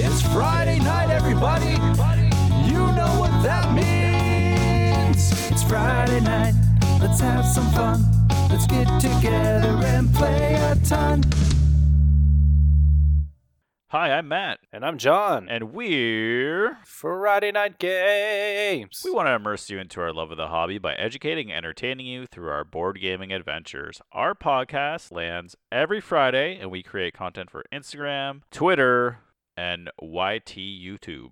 It's Friday night, everybody. You know what that means. It's Friday night. Let's have some fun. Let's get together and play a ton. Hi, I'm Matt, And I'm John. and we're. Friday Night Games. We want to immerse you into our love of the hobby by educating and entertaining you through our board gaming adventures. Our podcast lands every Friday, and we create content for Instagram, Twitter, and YT YouTube.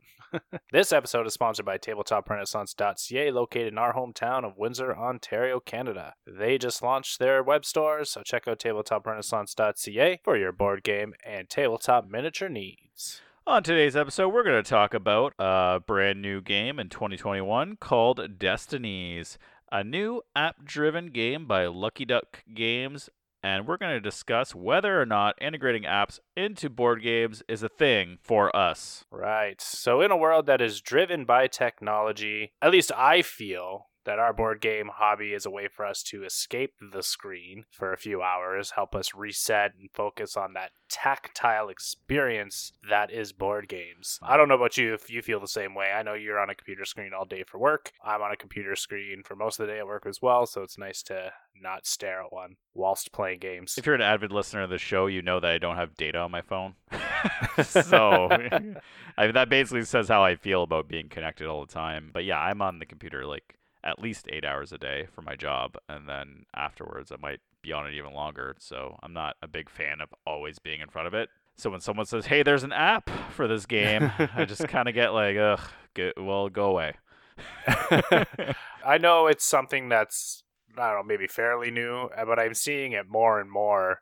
This episode is sponsored by TabletopRenaissance.ca, located in our hometown of Windsor, Ontario, Canada. They just launched their web store, so check out TabletopRenaissance.ca for your board game and tabletop miniature needs. On today's episode, we're going to talk about a brand new game in 2021 called Destinies, a new app driven game by Lucky Duck Games. And we're going to discuss whether or not integrating apps into board games is a thing for us. Right. So, in a world that is driven by technology, at least I feel that our board game hobby is a way for us to escape the screen for a few hours, help us reset and focus on that tactile experience that is board games. I don't know about you if you feel the same way. I know you're on a computer screen all day for work. I'm on a computer screen for most of the day at work as well, so it's nice to not stare at one whilst playing games. If you're an avid listener of the show, you know that I don't have data on my phone. so I mean, that basically says how I feel about being connected all the time. But yeah, I'm on the computer like at least eight hours a day for my job. And then afterwards, I might be on it even longer. So I'm not a big fan of always being in front of it. So when someone says, hey, there's an app for this game, I just kind of get like, ugh, get, well, go away. I know it's something that's I don't know, maybe fairly new, uh, but I'm seeing it more and more.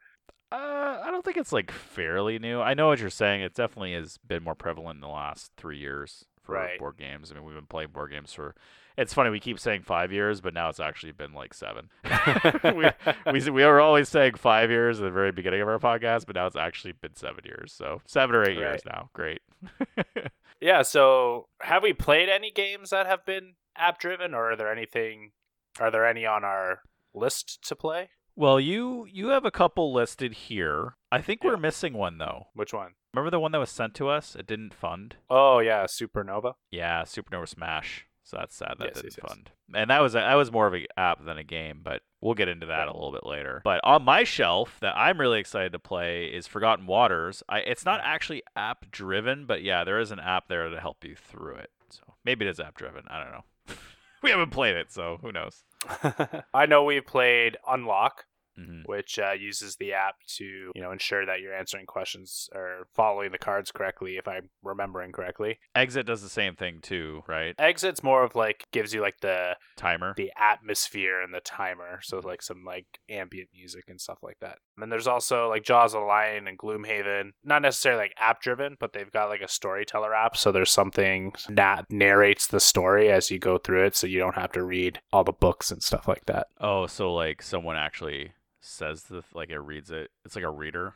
Uh, I don't think it's like fairly new. I know what you're saying. It definitely has been more prevalent in the last three years for Right. board games. I mean, we've been playing board games for. It's funny we keep saying five years, but now it's actually been like seven. we, we we were always saying five years at the very beginning of our podcast, but now it's actually been seven years. So seven or eight years now. Great. Yeah, so have we played any games that have been app driven or are there anything are there any on our list to play? well, you you have a couple listed here. I think we're missing one though. Which one? Remember the one that was sent to us? It didn't fund. Oh yeah, Supernova. Yeah, Supernova Smash. So that's sad that Yes, didn't yes, yes. fund. And that was a, that was more of an app than a game, but we'll get into that a little bit later. But on my shelf that I'm really excited to play is Forgotten Waters. I it's not mm. actually app driven, but yeah, there is an app there to help you through it. So maybe it is app driven. I don't know. we haven't played it, so who knows. I know we've played Unlock, hmm which uh, uses the app to you know ensure that you're answering questions or following the cards correctly, if I'm remembering correctly. Exit does the same thing too, right? Exit's more of like gives you like the Timer. the atmosphere and the timer, so like some like ambient music and stuff like that. And then there's also like Jaws of the Lion and Gloomhaven, not necessarily like app driven, but they've got like a storyteller app, so there's something that narrates the story as you go through it, so you don't have to read all the books and stuff like that. Oh, so like someone actually says the like it reads it. It's like a reader.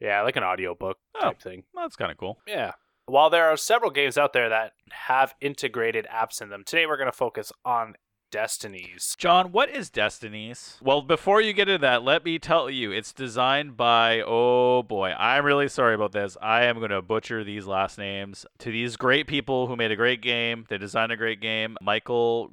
Yeah, like an audiobook Oh. type thing. That's kind of cool. Yeah. While there are several games out there that have integrated apps in them, today we're going to focus on Destinies. John, what is Destinies? Well, before you get into that, let me tell you, it's designed by, oh boy, I'm really sorry about this. I am going to butcher these last names to these great people who made a great game. They designed a great game Michael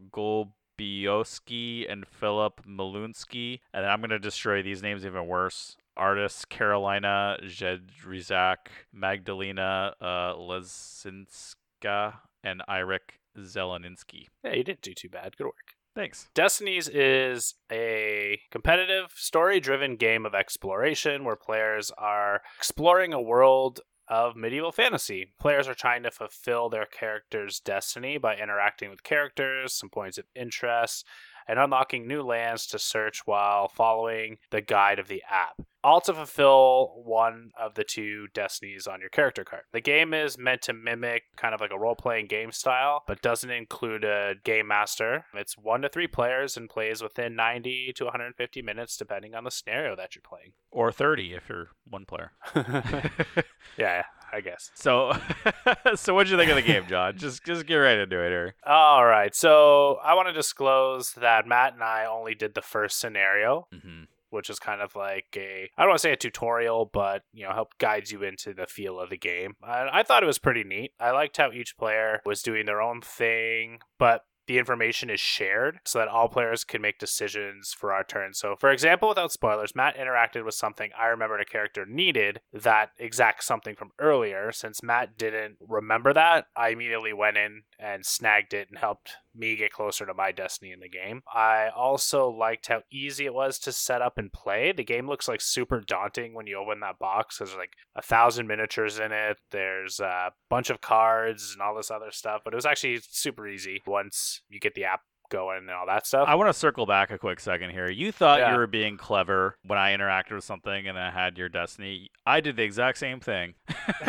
Golbioski and Philip Malunsky. And I'm going to destroy these names even worse. Artists Carolina Jedrzak, Magdalena uh, Lesinska, and Eirik Zeleninsky. Yeah, you didn't do too bad. Good work. Thanks. Destinies is a competitive, story driven game of exploration where players are exploring a world of medieval fantasy. Players are trying to fulfill their character's destiny by interacting with characters, some points of interest, and unlocking new lands to search while following the guide of the app. All to fulfill one of the two destinies on your character card. The game is meant to mimic kind of like a role playing game style, but doesn't include a game master. It's one to three players and plays within 90 to 150 minutes, depending on the scenario that you're playing. Or 30 if you're one player. yeah, I guess. so, so what'd you think of the game, John? Just, just get right into it here. All right, so I want to disclose that Matt and I only did the first scenario. Mm-hmm. which is kind of like a I don't want to say a tutorial, but you know, help guides you into the feel of the game. I, I thought it was pretty neat. I liked how each player was doing their own thing, but the information is shared so that all players can make decisions for our turn. So, for example, without spoilers, Matt interacted with something I remembered a character needed that exact something from earlier. Since Matt didn't remember that, I immediately went in and snagged it and helped me get closer to my destiny in the game. I also liked how easy it was to set up and play. The game looks like super daunting when you open that box there's like a thousand miniatures in it. There's a bunch of cards and all this other stuff, but it was actually super easy once you get the app going and all that stuff. I want to circle back a quick second here. You thought Yeah. you were being clever when I interacted with something and I had your destiny. I did the exact same thing. you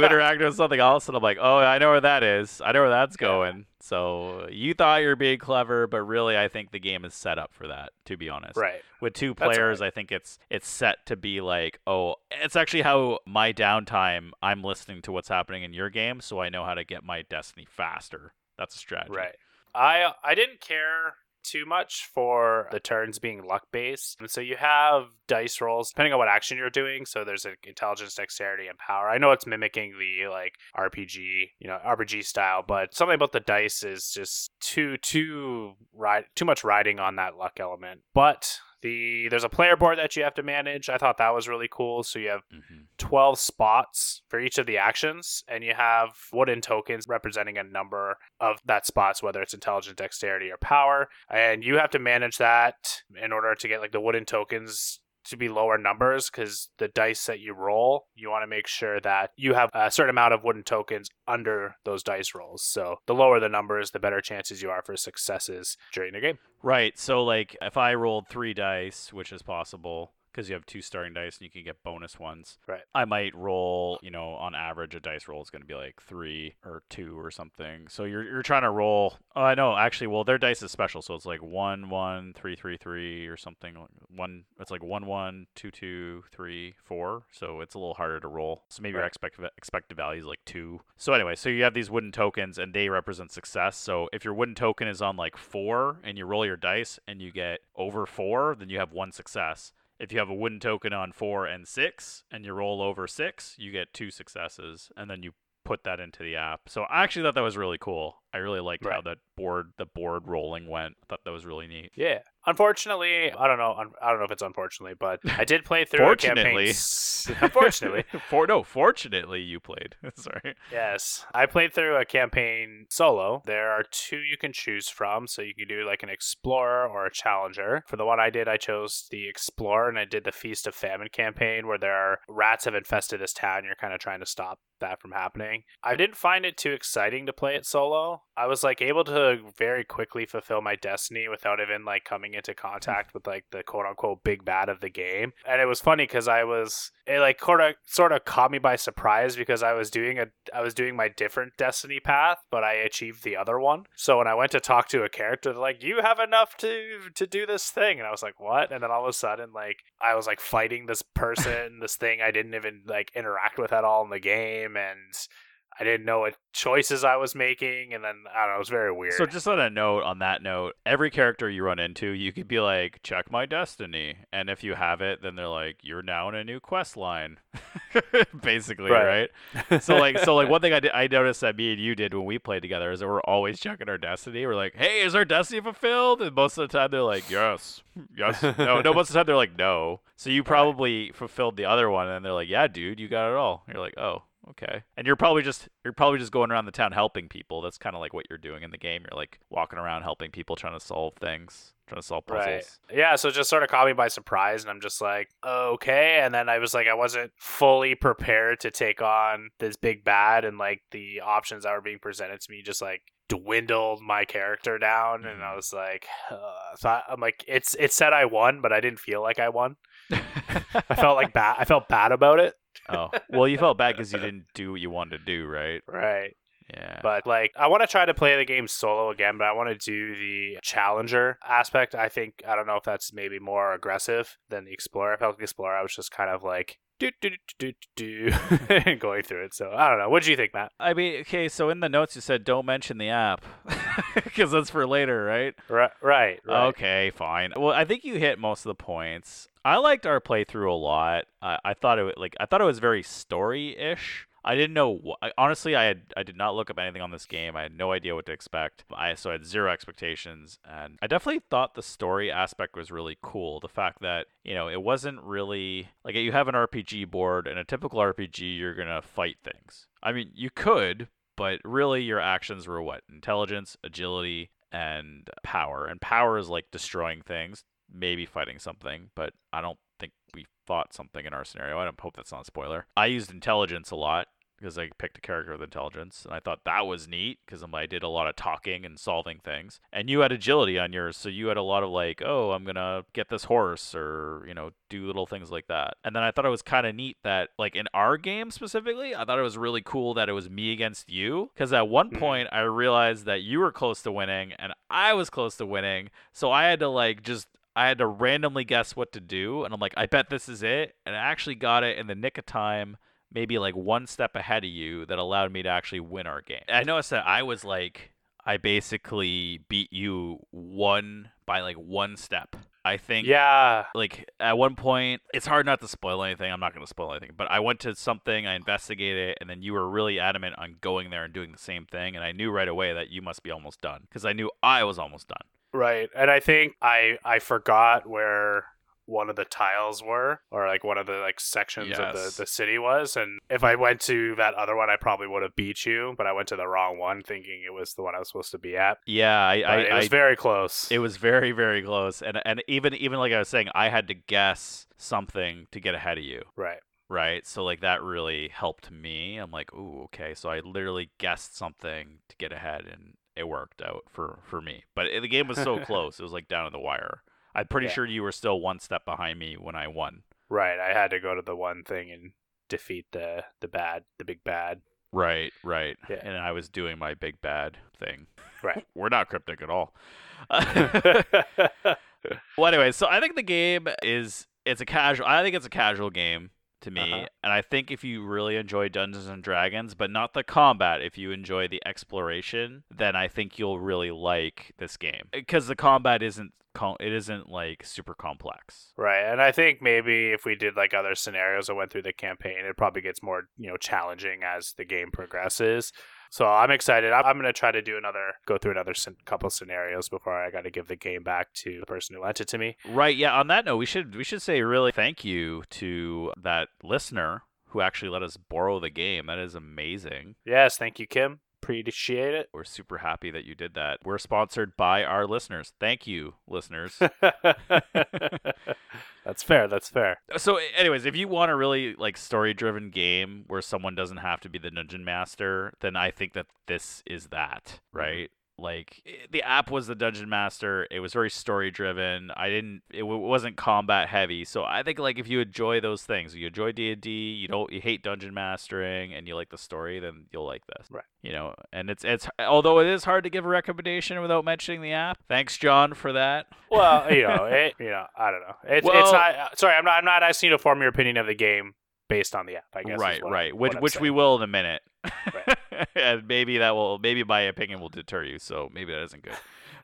interacted with something else, and I'm like, oh, I know where that is. I know where that's Yeah. going. So you thought you were being clever, but really, I think the game is set up for that. To be honest, right. with two players, right. I think it's it's set to be like, oh, it's actually how my downtime. I'm listening to what's happening in your game, so I know how to get my destiny faster. That's a strategy. Right. I I didn't care too much for the turns being luck based. And so you have dice rolls depending on what action you're doing. So there's like intelligence, dexterity, and power. I know it's mimicking the like RPG, you know, RPG style, but something about the dice is just too too ride too much riding on that luck element. But the there's a player board that you have to manage. I thought that was really cool. So you have hmm 12 spots for each of the actions, and you have wooden tokens representing a number of that spots, whether it's intelligent, dexterity, or power. And you have to manage that in order to get like the wooden tokens to be lower numbers because the dice that you roll, you want to make sure that you have a certain amount of wooden tokens under those dice rolls. So the lower the numbers, the better chances you are for successes during the game. Right. So like if I rolled three dice, which is possible because you have two starting dice and you can get bonus ones. Right. I might roll, you know, on average a dice roll is going to be like 3 or 2 or something. So you're you're trying to roll Oh, I know. Actually, well, their dice is special, so it's like 1 1 3 3 3 or something. One it's like 1 1 2 2 3 4. So it's a little harder to roll. So maybe your Right. expect expected value is like 2. So anyway, so you have these wooden tokens and they represent success. So if your wooden token is on like 4 and you roll your dice and you get over 4, then you have one success. If you have a wooden token on 4 and 6 and you roll over 6, you get two successes and then you put that into the app. So I actually thought that was really cool. I really liked how that board the board rolling went. I thought that was really neat. Yeah. Unfortunately, I don't know. I don't know if it's unfortunately, but I did play through a campaign. Fortunately. Unfortunately, For no, fortunately you played. Sorry. yes, I played through a campaign solo. There are two you can choose from, so you can do like an explorer or a challenger. For the one I did, I chose the explorer, and I did the Feast of Famine campaign, where there are rats have infested this town. You're kind of trying to stop that from happening. I didn't find it too exciting to play it solo. I was like able to very quickly fulfill my destiny without even like coming into contact with like the quote unquote big bad of the game. And it was funny because I was it like sort of uh, sort of caught me by surprise because I was doing a I was doing my different destiny path, but I achieved the other one. So when I went to talk to a character, they're like, "You have enough to to do this thing," and I was like, "What?" And then all of a sudden, like I was like fighting this person, this thing I didn't even like interact with at all in the game, and I didn't know what choices I was making, and then I don't know, it was very weird. So just on a note, on that note, every character you run into, you could be like, check my destiny. And if you have it, then they're like, you're now in a new quest line. Basically, Right. right? So like so like one thing I did, I noticed that me and you did when we played together is that we're always checking our destiny. We're like, hey, is our destiny fulfilled? And most of the time they're like, yes, yes, no, no. Most of the time they're like, no. So you probably fulfilled the other one, and they're like, yeah, dude, you got it all. You're like, oh, okay. And you're probably just you're probably just going around the town helping people. That's kind of like what you're doing in the game. You're like walking around helping people, trying to solve things, trying to solve puzzles. Right. Yeah, so it just sort of caught me by surprise, and I'm just like, okay. And then I was like, I wasn't fully prepared to take on this big bad, and like the options that were being presented to me just like dwindled my character down, and I Mhm. was like, uh, so I'm like, it's it said I won, but I didn't feel like I won. I felt like bad. I felt bad about it. Oh well, you felt bad because you didn't do what you wanted to do, right? Right. Yeah. But like, I want to try to play the game solo again, but I want to do the challenger aspect. I think I don't know if that's maybe more aggressive than the explorer. I felt like the explorer, I was just kind of like do do do do do going through it. So I don't know. What do you think, Matt? I mean, okay, so in the notes you said don't mention the app because that's for later, right? Right, right, right. Okay, fine. Well, I think you hit most of the points. I liked our playthrough a lot. I, I thought it like I thought it was very story-ish. I didn't know. Wh- honestly, I had I did not look up anything on this game. I had no idea what to expect. I so I had zero expectations, and I definitely thought the story aspect was really cool. The fact that you know it wasn't really like you have an RPG board, and a typical RPG, you're gonna fight things. I mean, you could, but really your actions were what intelligence, agility, and power. And power is like destroying things, maybe fighting something, but I don't think we fought something in our scenario. I don't hope that's not a spoiler. I used intelligence a lot because I picked a character with intelligence, and I thought that was neat because I did a lot of talking and solving things. And you had agility on yours, so you had a lot of like, oh, I'm gonna get this horse, or you know, do little things like that. And then I thought it was kind of neat that, like in our game specifically, I thought it was really cool that it was me against you because at one Mhm. point I realized that you were close to winning and I was close to winning, so I had to like just I had to randomly guess what to do, and I'm like, I bet this is it, and I actually got it in the nick of time, maybe like one step ahead of you, that allowed me to actually win our game. I noticed that I was like, I basically beat you one by like one step. I think Yeah, like at one point it's hard not to spoil anything i'm not going to spoil anything but i went to something i investigated it and then you were really adamant on going there and doing the same thing and i knew right away that you must be almost done because i knew i was almost done right. And I think I I forgot where one of the tiles were or like one of the like sections of the, the city was and if i went to that other one i probably would have beat you but i went to the wrong one thinking it was the one i was supposed to be at. Yeah i, I, it was I very close. It was very very close and and even even like i was saying i had to guess something to get ahead of you. Right. Right so like that really helped me. I'm like ooh okay so i literally guessed something to get ahead and it worked out for for me but the game was so close it was like down to the wire i'm pretty Yeah. sure you were still one step behind me when i won right i had to go to the one thing and defeat the the bad the big bad right right Yeah. and i was doing my big bad thing Right. we're not cryptic at all well anyway so i think the game is it's a casual i think it's a casual game to me Uh-huh. and i think if you really enjoy dungeons and dragons but not the combat if you enjoy the exploration then i think you'll really like this game because the combat isn't com- it isn't like super complex Right, and I think maybe if we did like other scenarios that went through the campaign, it probably gets more you know challenging as the game progresses. So I'm excited. I'm, I'm going to try to do another, go through another scen- couple scenarios before I got to give the game back to the person who lent it to me. right yeah on that note we should we should say really thank you to that listener who actually let us borrow the game that is amazing Yes, thank you, Kim. Appreciate it. we're super happy that you did that we're sponsored by our listeners thank you listeners that's fair. That's fair. so anyways if you want a really like story driven game where someone doesn't have to be the dungeon master then i think that this is that mm-hmm. right like eh, the app was the dungeon master it was very story driven i didn't it w- wasn't combat heavy so i think like if you enjoy those things you enjoy d&d you don't you hate dungeon mastering and you like the story then you'll like this Right. you know and it's it's although it is hard to give a recommendation without mentioning the app thanks john for that Well, you know, it, you know, I don't know. It's Well- it's not. Sorry, I'm not. I'm not asking you to form your opinion of the game based on the app. I guess. right what right which which we will in a minute Right. and maybe that will maybe my opinion will deter you so maybe that isn't good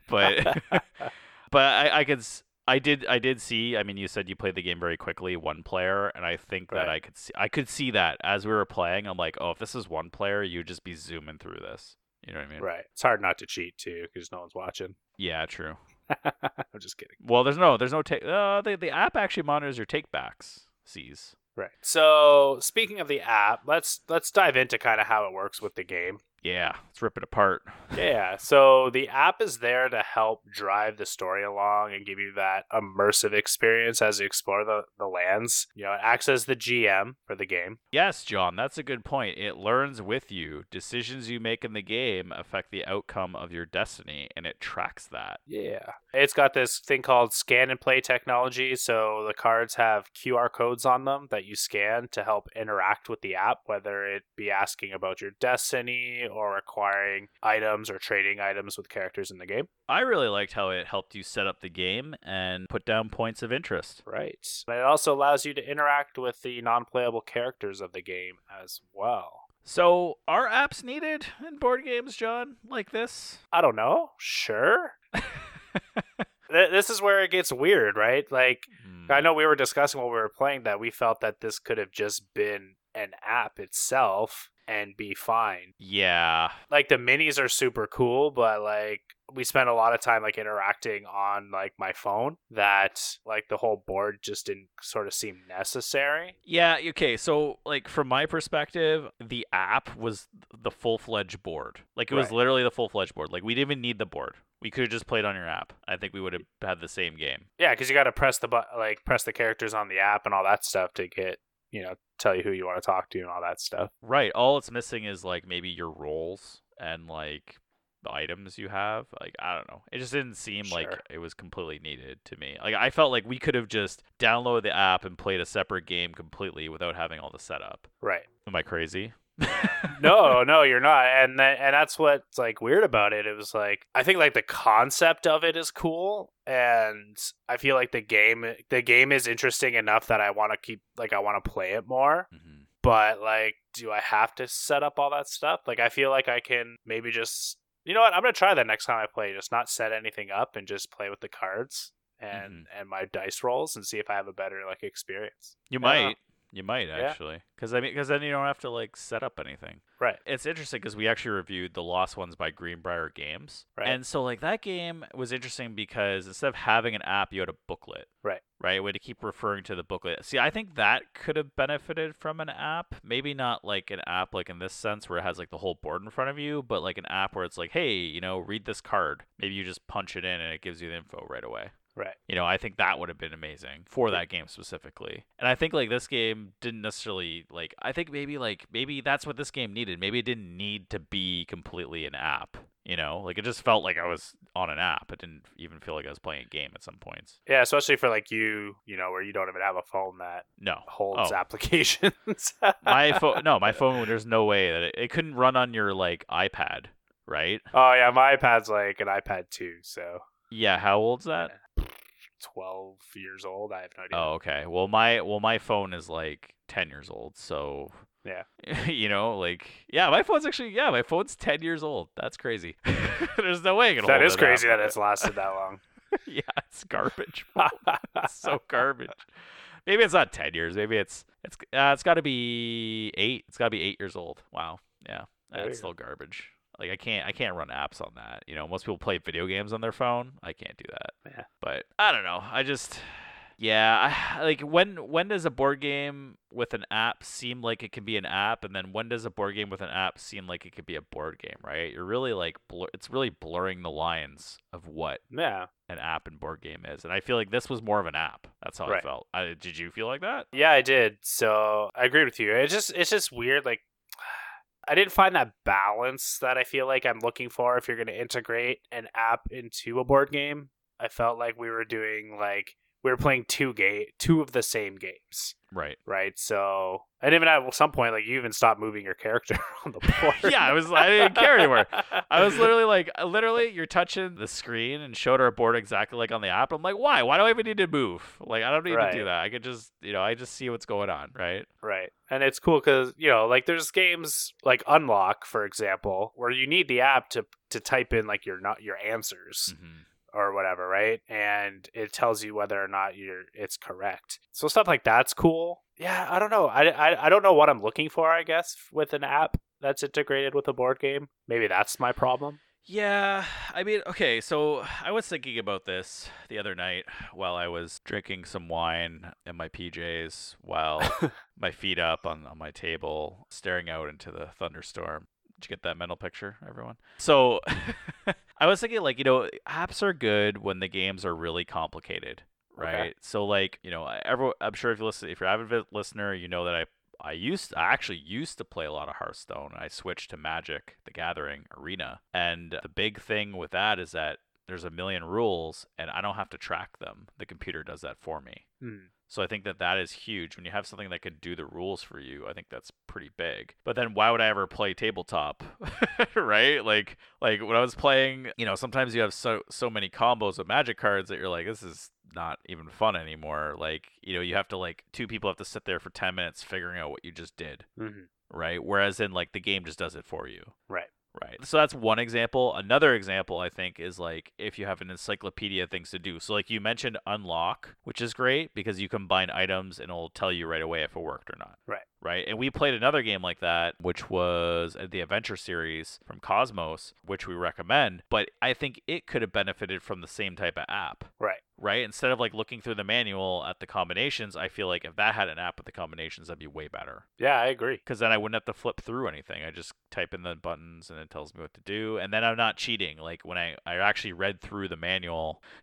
but but I, I could I did I did see I mean you said you played the game very quickly one player and I think that I could see I could see that as we were playing I'm like oh if this is one player you'd just be zooming through this you know what I mean Right. It's hard not to cheat too because no one's watching. yeah true I'm just kidding. well there's no there's no take uh, the the app actually monitors your takebacks sees Right. So speaking of the app, let's let's dive into kind of how it works with the game. Yeah let's rip it apart Yeah. So the app is there to help drive the story along and give you that immersive experience as you explore the, the lands. You know, it acts as the GM for the game. Yes, John, that's a good point. It learns with you. Decisions you make in the game affect the outcome of your destiny, and it tracks that. Yeah. It's got this thing called scan and play technology. So the cards have QR codes on them that you scan to help interact with the app, whether it be asking about your destiny or acquiring items or trading items with characters in the game. I really liked how it helped you set up the game and put down points of interest. Right. But it also allows you to interact with the non playable characters of the game as well. So, are apps needed in board games, John, like this? I don't know. Sure. This is where it gets weird, right? Like, Hmm. I know we were discussing while we were playing that we felt that this could have just been an app itself and be fine. Yeah. Like the minis are super cool, but like we spent a lot of time like interacting on like my phone that like the whole board just didn't sort of seem necessary. Yeah, okay. So, like from my perspective, the app was the full-fledged board. Like it was Right. literally the full-fledged board. Like we didn't even need the board. We could have just played on your app. I think we would have had the same game. Yeah, because you got to press the but like press the characters on the app and all that stuff to get you know tell you who you want to talk to and all that stuff. Right. All it's missing is like maybe your roles and like the items you have. Like I don't know. It just didn't seem like it was completely needed to me. Like I felt like we could have just downloaded the app and played a separate game completely without having all the setup. Right. Am I crazy? no, no, you're not. And th- and that's what's like weird about it. It was like I think like the concept of it is cool and I feel like the game the game is interesting enough that I want to keep like I want to play it more. Mhm. But like do I have to set up all that stuff? Like I feel like I can maybe just You know what? I'm going to try that next time I play. Just not set anything up and just play with the cards and and my dice rolls and see if I have a better like experience. You I might. You might actually, because I mean, because then you don't have to like set up anything. Right. It's interesting because we actually reviewed the Lost Ones by Greenbrier Games, Right. and so like that game was interesting because instead of having an app, you had a booklet. Right. Right. Way to keep referring to the booklet. See, I think that could have benefited from an app. Maybe not like an app like in this sense where it has like the whole board in front of you, but like an app where it's like, hey, you know, read this card. Maybe you just punch it in and it gives you the info right away. Right. You know, I think that would have been amazing for that game specifically. And I think like this game didn't necessarily like I think maybe like maybe that's what this game needed. Maybe it didn't need to be completely an app, you know? Like it just felt like I was on an app. It didn't even feel like I was playing a game at some points. Yeah, especially for like you, you know, where you don't even have a phone that No. holds Oh. applications. my phone no, my phone there's no way that it, it couldn't run on your like iPad, right? Oh yeah, my iPad's like an iPad 2, so Yeah, how old's that? 12 years old. I have no idea. Oh, okay. Well, my well, my phone is like ten years old, so Yeah. you know, like yeah, my phone's actually yeah, my phone's ten years old. That's crazy. There's no way I can that is it crazy up. that it's lasted that long. yeah, it's garbage. it's so garbage. Maybe it's not ten years. Maybe it's it's uh, it's got to be eight. It's got to be eight years old. Wow. Yeah, that's still garbage. Like I can't I can't run apps on that. You know, most people play video games on their phone. I can't do that. Yeah. But I don't know. I just yeah, I, like when when does a board game with an app seem like it can be an app, and then when does a board game with an app seem like it could be a board game? Right? You're really like blur- it's really blurring the lines of what yeah. an app and board game is, and I feel like this was more of an app. That's how I felt. I, did you feel like that? Yeah, I did. So I agree with you. It's just it's just weird. Like I didn't find that balance that I feel like I'm looking for if you're going to integrate an app into a board game. I felt like we were doing like we were playing two game two of the same games, Right. right? So and even at some point, like you even stopped moving your character on the board. Yeah, I was- I didn't care anymore. I was literally like, uh, literally, you're touching the screen and showed our board exactly like on the app. I'm like, why? Why do I even need to move? Like, I don't need to do that. I could just, you know, I just see what's going on, right? Right. And it's cool because, you know, like there's games like Unlock, for example, where you need the app to to type in like your not your answers Mm-hmm. Or whatever, right? And it tells you whether or not you're it's correct. So stuff like that's cool. Yeah, I don't know. I, I, I don't know what I'm looking for, I guess, with an app that's integrated with a board game. Maybe that's my problem. Yeah, I mean, okay, so I was thinking about this the other night while I was drinking some wine in my PJs while my feet up on, on my table, staring out into the thunderstorm. Did you get that mental picture, everyone? So I was thinking, like, you know, apps are good when the games are really complicated, Okay. right? So, like, you know, every, I'm sure if you listen, if you're an avid listener, you know that I I used I actually used to play a lot of Hearthstone. I switched to Magic: The Gathering Arena, and the big thing with that is that there's a million rules, and I don't have to track them. The computer does that for me. Hmm. So I think that that is huge. When you have something that could do the rules for you, I think that's pretty big. But then why would I ever play tabletop? right? Like like when I was playing, you know, sometimes you have so so many combos of magic cards that you're like this is not even fun anymore. Like, you know, you have to like two people have to sit there for 10 minutes figuring out what you just did, Mm-hmm. right? Whereas in like the game just does it for you. Right. Right. So that's one example. Another example I think is like if you have an encyclopedia things to do. So like you mentioned unlock, which is great because you combine items and it'll tell you right away if it worked or not. Right. Right. And we played another game like that, which was uh, the adventure series from Kosmos, which we recommend, but I think it could have benefited from the same type of app Right. right? Instead of like looking through the manual at the combinations, I feel like if that had an app with the combinations, that'd be way better. Yeah, I agree. Because then I wouldn't have to flip through anything. I just type in the buttons and it tells me what to do. And then I'm not cheating. Like when I, I actually read through the manual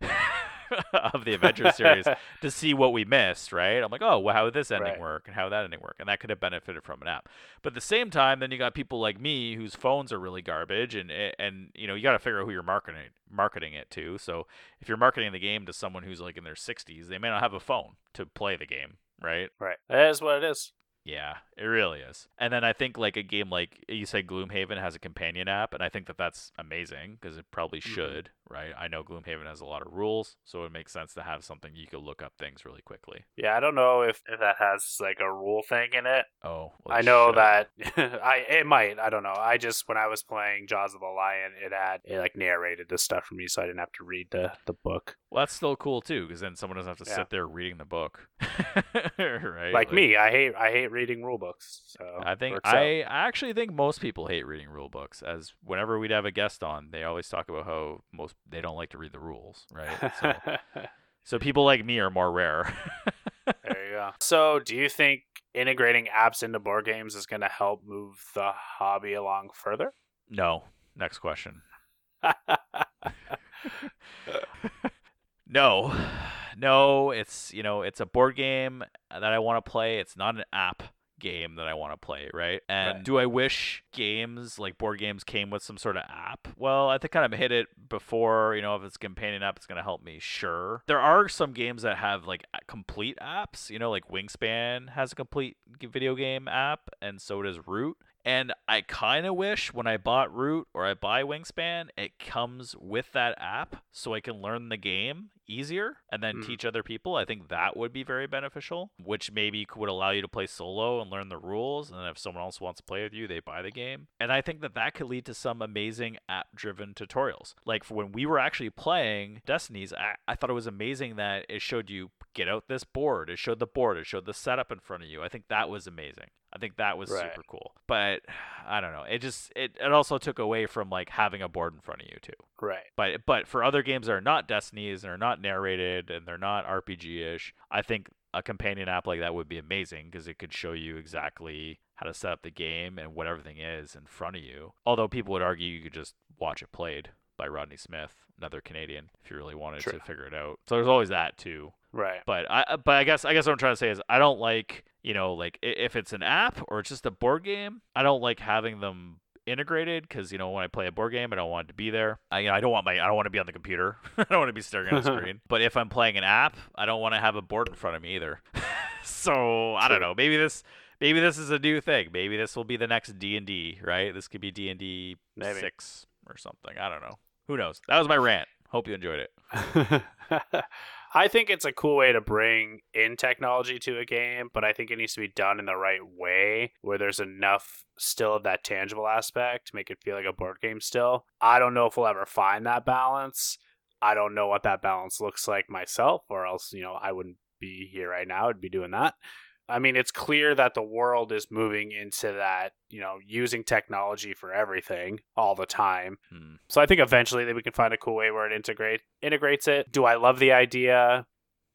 of the adventure series to see what we missed, right? I'm like, oh, well, how would this ending Right. work and how would that ending work? And that could have benefited from an app. But at the same time, then you got people like me whose phones are really garbage, and and you know you got to figure out who you're marketing marketing it to. So if you're marketing the game to someone who's like in their 60s, they may not have a phone to play the game, right? right. That is what it is. Yeah, it really is. And then I think like a game like you said, Gloomhaven has a companion app, and I think that that's amazing because it probably Mhm. should, right? I know Gloomhaven has a lot of rules, so it makes sense to have something you could look up things really quickly. Yeah, I don't know if, if that has like a rule thing in it. Oh, well, I know should. that I it might. I don't know. I just when I was playing Jaws of the Lion, it had it like narrated the stuff for me, so I didn't have to read the the book. Well, that's still cool too, because then someone doesn't have to Yeah. sit there reading the book, right? Like, me, I hate I hate reading rule books. So I think works out. I, I actually think most people hate reading rule books. As whenever we'd have a guest on, they always talk about how most they don't like to read the rules, right? So, so people like me are more rare. there you go. So, do you think integrating apps into board games is going to help move the hobby along further? no. Next question. No, no. It's you know it's a board game that I want to play. It's not an app game that I want to play, right? And Right. do I wish games like board games came with some sort of app? Well, I think kind of hit it before. You know, if it's a companion app, it's gonna help me. Sure, there are some games that have like complete apps. You know, like Wingspan has a complete video game app, and so does Root. And I kind of wish when I bought Root or I buy Wingspan, it comes with that app so I can learn the game easier and then Mhm. teach other people. I think that would be very beneficial, which maybe would allow you to play solo and learn the rules. And then if someone else wants to play with you, they buy the game. And I think that that could lead to some amazing app driven tutorials. Like for when we were actually playing Destinies, I, I thought it was amazing that it showed you get out this board. It showed the board. It showed the setup in front of you. I think that was amazing. I think that was Right. super cool. But I don't know. It just it, it also took away from like having a board in front of you too. right. But but for other games that are not Destinies and are not narrated and they're not RPG ish, I think a companion app like that would be amazing because it could show you exactly how to set up the game and what everything is in front of you. Although people would argue you could just watch it played by Rodney Smith, another Canadian, if you really wanted True. to figure it out. So there's always that too. Right. But I uh, but I guess I guess what I'm trying to say is I don't like you know like if it's an app or it's just a board game, I don't like having them integrated because you know when I play a board game, I don't want it to be there. I you know, I don't want my I don't want to be on the computer. I don't want to be staring at a screen. But if I'm playing an app, I don't want to have a board in front of me either. so I don't know. Maybe this maybe this is a new thing. Maybe this will be the next D and D. Right? This could be D and D six or something. I don't know. Who knows? That was my rant. Hope you enjoyed it. I think it's a cool way to bring in technology to a game, but I think it needs to be done in the right way where there's enough still of that tangible aspect to make it feel like a board game still. I don't know if we'll ever find that balance. I don't know what that balance looks like myself, or else, you know, I wouldn't be here right now. I'd be doing that. I mean, it's clear that the world is moving into that, you know, using technology for everything all the time. Hmm. So I think eventually that we can find a cool way where it integrate integrates it. Do I love the idea?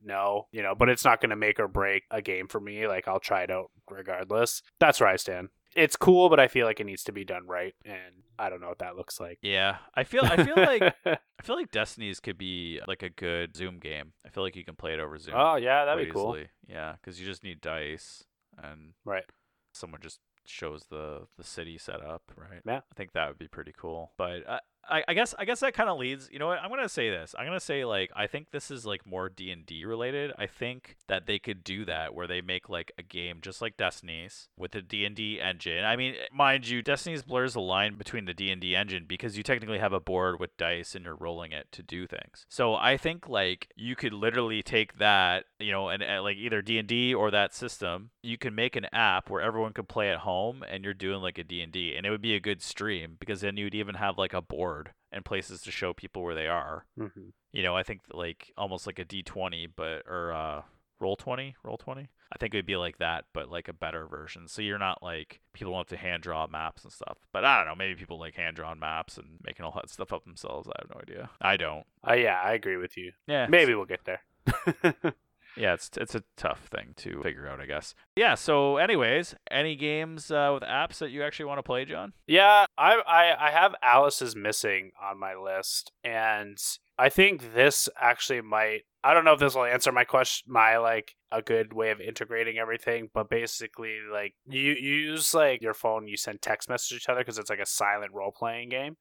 No, you know, but it's not going to make or break a game for me. Like I'll try it out regardless. That's where I stand. It's cool, but I feel like it needs to be done right, and I don't know what that looks like. Yeah, I feel I feel like I feel like Destinies could be like a good Zoom game. I feel like you can play it over Zoom. oh yeah, that'd be cool. easily. Yeah, because you just need dice and Right. someone just shows the the city setup, right? Yeah. I think that would be pretty cool. But uh, I, I guess I guess that kind of leads. You know what? I'm gonna say this. I'm gonna say like I think this is like more D and D related. I think that they could do that where they make like a game just like Destinies with a D and D engine. I mean, eh, mind you, Destinies blurs the line between the D and D engine because you technically have a board with dice and you're rolling it to do things. So I think like you could literally take that, you know, and, and like either D and D or that system. You can make an app where everyone could play at home and you're doing like a D and D, and it would be a good stream because then you'd even have like a board and places to show people where they are. Mm-hmm. You know, I think like almost like a D20, but or uh, roll 20, roll 20. I think it would be like that, but like a better version. So you're not like people don't have to hand draw maps and stuff. But I don't know, maybe people like hand drawn maps and making all that stuff up themselves. I have no idea. I don't. Uh, yeah, I agree with you. Yeah, Maybe we'll get there. yeah, it's it's a tough thing to figure out, I guess. Yeah. So, anyways, any games uh, with apps that you actually want to play, John? Yeah, I, I I have Alice is missing on my list, and I think this actually might. I don't know if this will answer my question, my like a good way of integrating everything, but basically, like you, you use like your phone, you send text message to each other because it's like a silent role playing game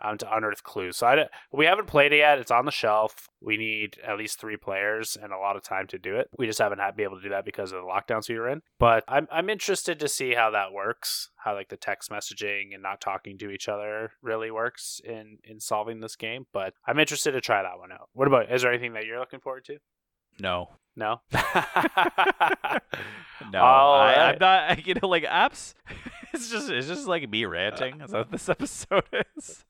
um, to unearth clues. So I we haven't played it yet. It's on the shelf. We need at least three players and a lot of time to do it. We just haven't had, been able to do that because of the lockdowns we were in. But I'm I'm interested to see how that works. How like the text messaging and not talking to each other really works in in solving this game. But I'm interested to try that one out. What about? Is there anything that you're looking forward to? No. No. No, I, I'm not. You know, like apps. It's just it's just like me ranting. Is that what this episode is?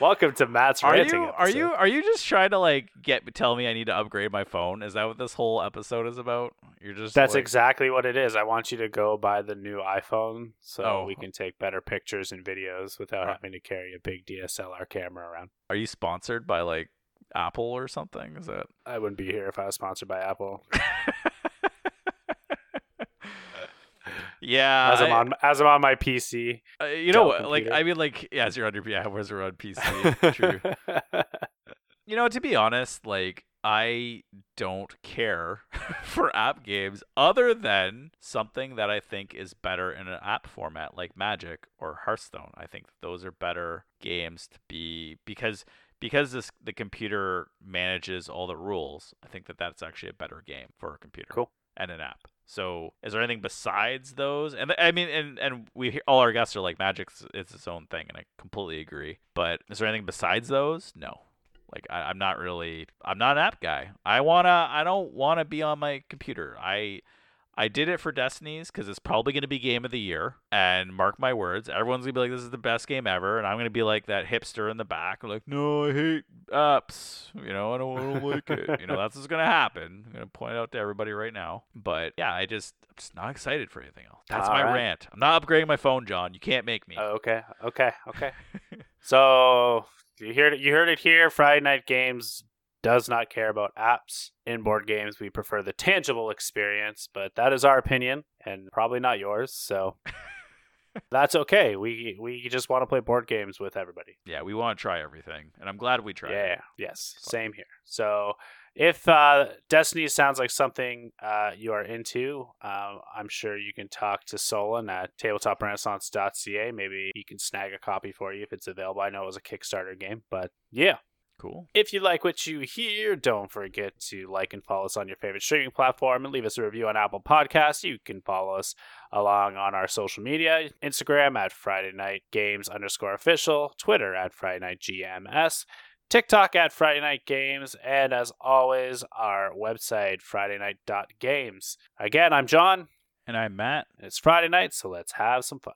Welcome to Matt's Are ranting. you are you are you just trying to like get tell me I need to upgrade my phone? Is that what this whole episode is about? You're just That's like, exactly what it is. I want you to go buy the new iPhone so Oh. we can take better pictures and videos without Uh. having to carry a big DSLR camera around. Are you sponsored by like Apple or something? Is that? I wouldn't be here if I was sponsored by Apple. yeah. As I'm I- on as I'm on my PC. uh, you know, like. I mean, like yeah, as you're on your yeah, where's it on PC? True. you know, to be honest, like I don't care for app games other than something that I think is better in an app format like Magic or Hearthstone. I think those are better games to be because because this the computer manages all the rules. I think that that's actually a better game for a computer Cool. and an app. So, is there anything besides those? And I mean, and and we all our guests are like Magic's it's its own thing, and I completely agree. But is there anything besides those? No. Like I, I'm not really I'm not an app guy. I wanna I don't wanna be on my computer. I I did it for Destinies because it's probably gonna be game of the year. And mark my words, everyone's gonna be like, "This is the best game ever," and I'm gonna be like that hipster in the back, like, "No, I hate apps. You know, I don't, I don't like it." You know, that's what's gonna happen. I'm gonna point it out to everybody right now. But yeah, I just I'm just not excited for anything else. That's All my right. rant. I'm not upgrading my phone, John. You can't make me. Oh, okay, okay, okay. so you heard it. You heard it here. Friday Night Games does not care about apps. In board games, we prefer the tangible experience, but that is our opinion and probably not yours. So that's okay. We we just want to play board games with everybody. yeah, we want to try everything, and I'm glad we tried. Yeah. Yes. Same here. So if uh, Destiny sounds like something uh, you are into, uh, I'm sure you can talk to Solon at tabletop.renaissance.ca. Maybe he can snag a copy for you if it's available. I know it was a Kickstarter game, but yeah. Cool. If you like what you hear, don't forget to like and follow us on your favorite streaming platform and leave us a review on Apple Podcasts. You can follow us along on our social media Instagram at Friday Night Games underscore official, Twitter at Friday Night GMS, TikTok at Friday Night Games, and as always, our website, FridayNight.games. Again, I'm John. And I'm Matt. It's Friday night, so let's have some fun.